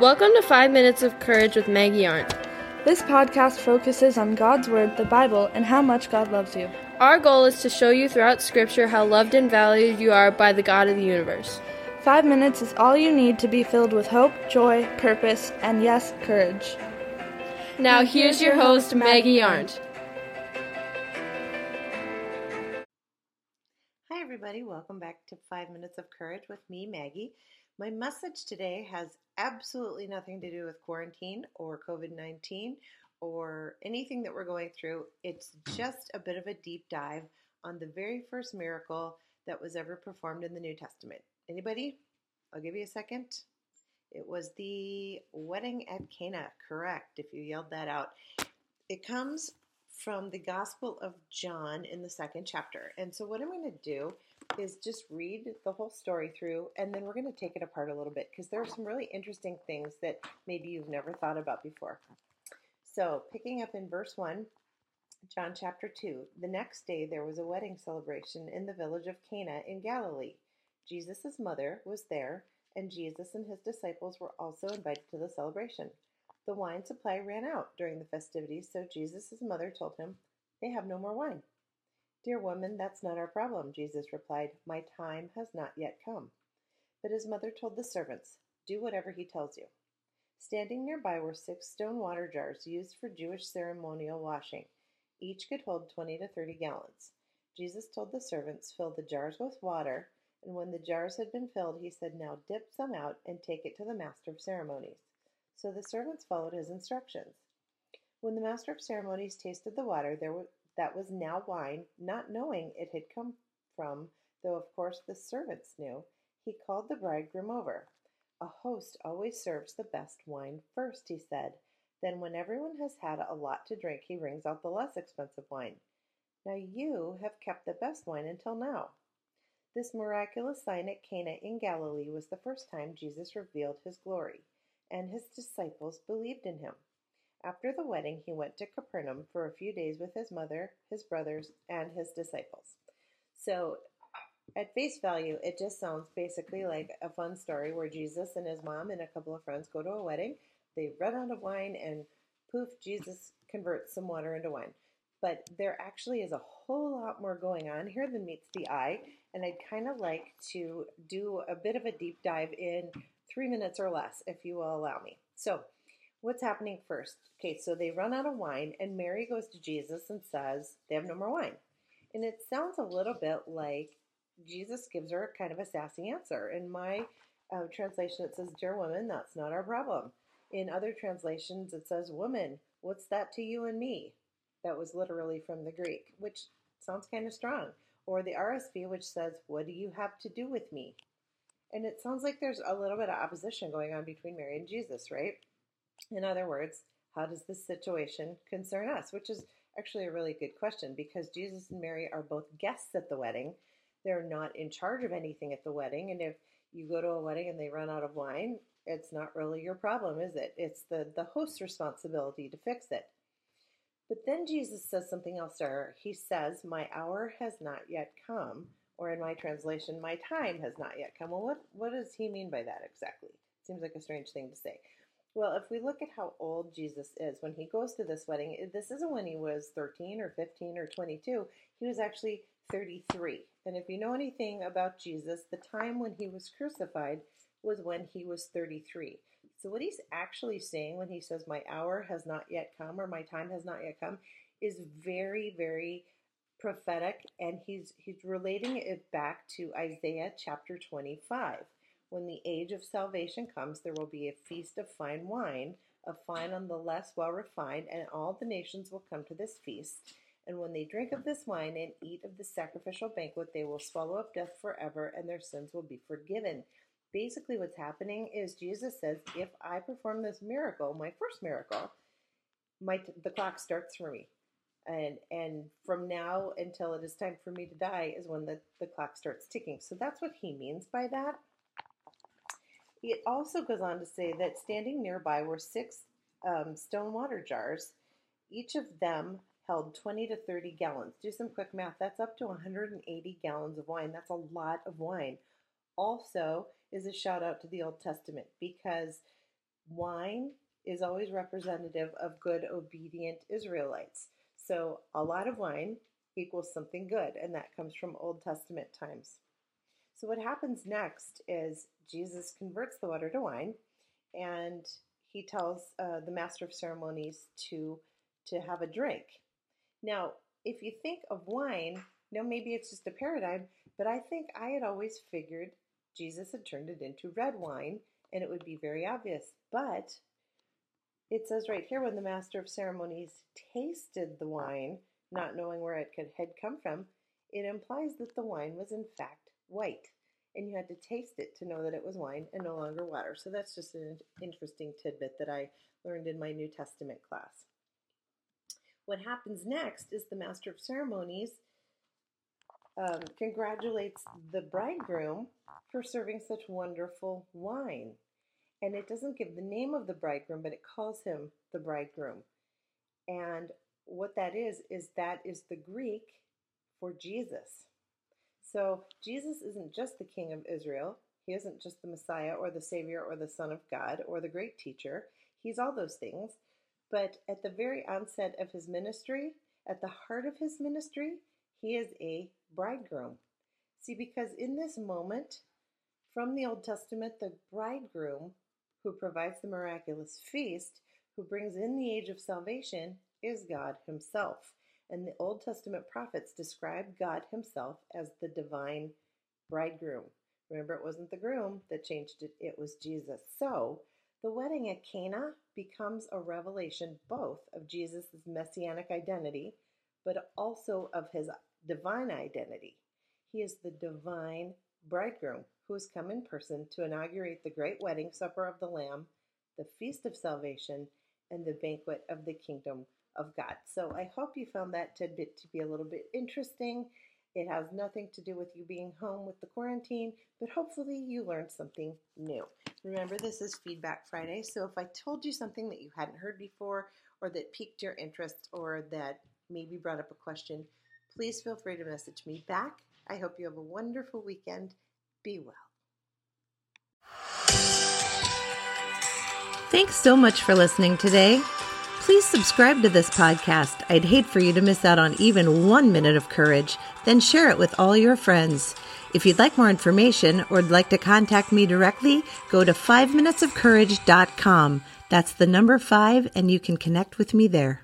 Welcome to 5 Minutes of Courage with Maggie Arndt. This podcast focuses on God's Word, the Bible, and how much God loves you. Our goal is to show you throughout Scripture how loved and valued you are by the God of the universe. Five minutes is all you need to be filled with hope, joy, purpose, and yes, courage. Now, here's your host, Maggie Arndt. Hi, everybody. Welcome back to Five Minutes of Courage with me, Maggie. My message today has absolutely nothing to do with quarantine or COVID 19 or anything that we're going through. It's just a bit of a deep dive on the very first miracle that was ever performed in the New Testament. Anybody? I'll give you a second. It was the wedding at Cana, correct, if you yelled that out. It comes from the Gospel of John in the second chapter. And so, what I'm going to do is just read the whole story through, and then we're going to take it apart a little bit because there are some really interesting things that maybe you've never thought about before. So, picking up in verse 1, John chapter 2. The next day there was a wedding celebration in the village of Cana in Galilee. Jesus' mother was there, and Jesus and his disciples were also invited to the celebration. The wine supply ran out during the festivities, so Jesus' mother told him, They have no more wine. Dear woman, that's not our problem, Jesus replied. My time has not yet come. But his mother told the servants, Do whatever he tells you. Standing nearby were six stone water jars used for Jewish ceremonial washing. Each could hold 20 to 30 gallons. Jesus told the servants, Fill the jars with water, and when the jars had been filled, he said, Now dip some out and take it to the master of ceremonies. So the servants followed his instructions. When the master of ceremonies tasted the water, there was that was now wine, not knowing it had come from, though of course the servants knew, he called the bridegroom over. A host always serves the best wine first, he said. Then, when everyone has had a lot to drink, he brings out the less expensive wine. Now you have kept the best wine until now. This miraculous sign at Cana in Galilee was the first time Jesus revealed his glory, and his disciples believed in him. After the wedding, he went to Capernaum for a few days with his mother, his brothers, and his disciples. So, at face value, it just sounds basically like a fun story where Jesus and his mom and a couple of friends go to a wedding. They run out of wine, and poof, Jesus converts some water into wine. But there actually is a whole lot more going on here than meets the eye, and I'd kind of like to do a bit of a deep dive in three minutes or less, if you will allow me. So, what's happening first? Okay, so they run out of wine, and Mary goes to Jesus and says, They have no more wine. And it sounds a little bit like Jesus gives her kind of a sassy answer. In my uh, translation, it says, Dear woman, that's not our problem. In other translations, it says, Woman, what's that to you and me? That was literally from the Greek, which sounds kind of strong. Or the RSV, which says, What do you have to do with me? And it sounds like there's a little bit of opposition going on between Mary and Jesus, right? In other words, how does this situation concern us? Which is actually a really good question because Jesus and Mary are both guests at the wedding. They're not in charge of anything at the wedding. And if you go to a wedding and they run out of wine, it's not really your problem, is it? It's the, the host's responsibility to fix it. But then Jesus says something else there. He says, My hour has not yet come. Or in my translation, my time has not yet come. Well, what, what does he mean by that exactly? Seems like a strange thing to say. Well, if we look at how old Jesus is when he goes to this wedding, eh, this isn't when he was 13 or 15 or 22. He was actually 33. And if you know anything about Jesus, the time when he was crucified was when he was 33. So, what he's actually saying when he says, My hour has not yet come or my time has not yet come, is very, very prophetic. And he's, he's relating it back to Isaiah chapter 25. When the age of salvation comes, there will be a feast of fine wine, of fine on the less well refined, and all the nations will come to this feast. And when they drink of this wine and eat of the sacrificial banquet, they will swallow up death forever, and their sins will be forgiven. Basically, what's happening is Jesus says, if I perform this miracle, my first miracle, my the clock starts for me, and and from now until it is time for me to die is when the the clock starts ticking. So that's what he means by that. It also goes on to say that standing nearby were six um, stone water jars. Each of them held 20 to 30 gallons. Do some quick math. That's up to 180 gallons of wine. That's a lot of wine. Also, is a shout out to the Old Testament because wine is always representative of good, obedient Israelites. So a lot of wine equals something good, and that comes from Old Testament times. So what happens next is Jesus converts the water to wine, and he tells uh, the master of ceremonies to to have a drink. Now, if you think of wine, now maybe it's just a paradigm, but I think I had always figured Jesus had turned it into red wine, and it would be very obvious. But it says right here when the master of ceremonies tasted the wine, not knowing where it could, had come from, it implies that the wine was in fact white. And you had to taste it to know that it was wine and no longer water. So that's just an interesting tidbit that I learned in my New Testament class. What happens next is the master of ceremonies um, congratulates the bridegroom for serving such wonderful wine. And it doesn't give the name of the bridegroom, but it calls him the bridegroom. And what that is, is that is the Greek for Jesus. So Jesus isn't just the King of Israel. He isn't just the Messiah or the Savior or the Son of God or the great teacher. He's all those things. But at the very onset of his ministry, at the heart of his ministry, he is a bridegroom. See, because in this moment, from the Old Testament, the bridegroom who provides the miraculous feast, who brings in the age of salvation, is God Himself. And the Old Testament prophets describe God Himself as the divine bridegroom. Remember, it wasn't the groom that changed it, it was Jesus. So, the wedding at Cana becomes a revelation both of Jesus' messianic identity, but also of his divine identity. He is the divine bridegroom who has come in person to inaugurate the great wedding supper of the Lamb, the feast of salvation, and the banquet of the kingdom of God. So I hope you found that tidbit to be a little bit interesting. It has nothing to do with you being home with the quarantine, but hopefully you learned something new. Remember, this is Feedback Friday, so if I told you something that you hadn't heard before, or that piqued your interest, or that maybe brought up a question, please feel free to message me back. I hope you have a wonderful weekend. Be well. Thanks so much for listening today. Please subscribe to this podcast. I'd hate for you to miss out on even one minute of courage. Then share it with all your friends. If you'd like more information or would like to contact me directly, go to 5minutesofcourage.com. That's the number five, and you can connect with me there.